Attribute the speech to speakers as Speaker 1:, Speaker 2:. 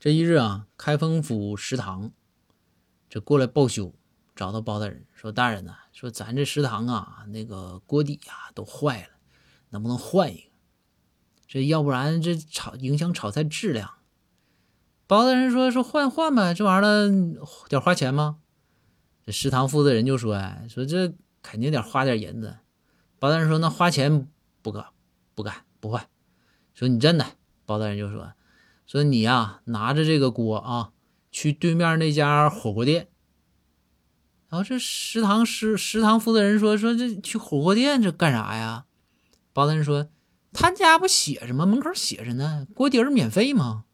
Speaker 1: 这一日啊，开封府食堂这过来报修，找到包大人说：“大人呐、说咱这食堂啊，那个锅底啊都坏了，能不能换一个？这要不然这炒影响炒菜质量。”包大人说：“说换换呗，这玩意儿得花钱吗？”这食堂负责人就说：“哎，说这肯定得花点银子。”包大人说：“那花钱不干，不干，不换。”说你真的，包大人就说。说你呀、拿着这个锅啊，去对面那家火锅店。然后这食堂食食堂负责人说说这去火锅店这干啥呀？包大人说他家不写着吗？门口写着呢，锅底儿免费吗？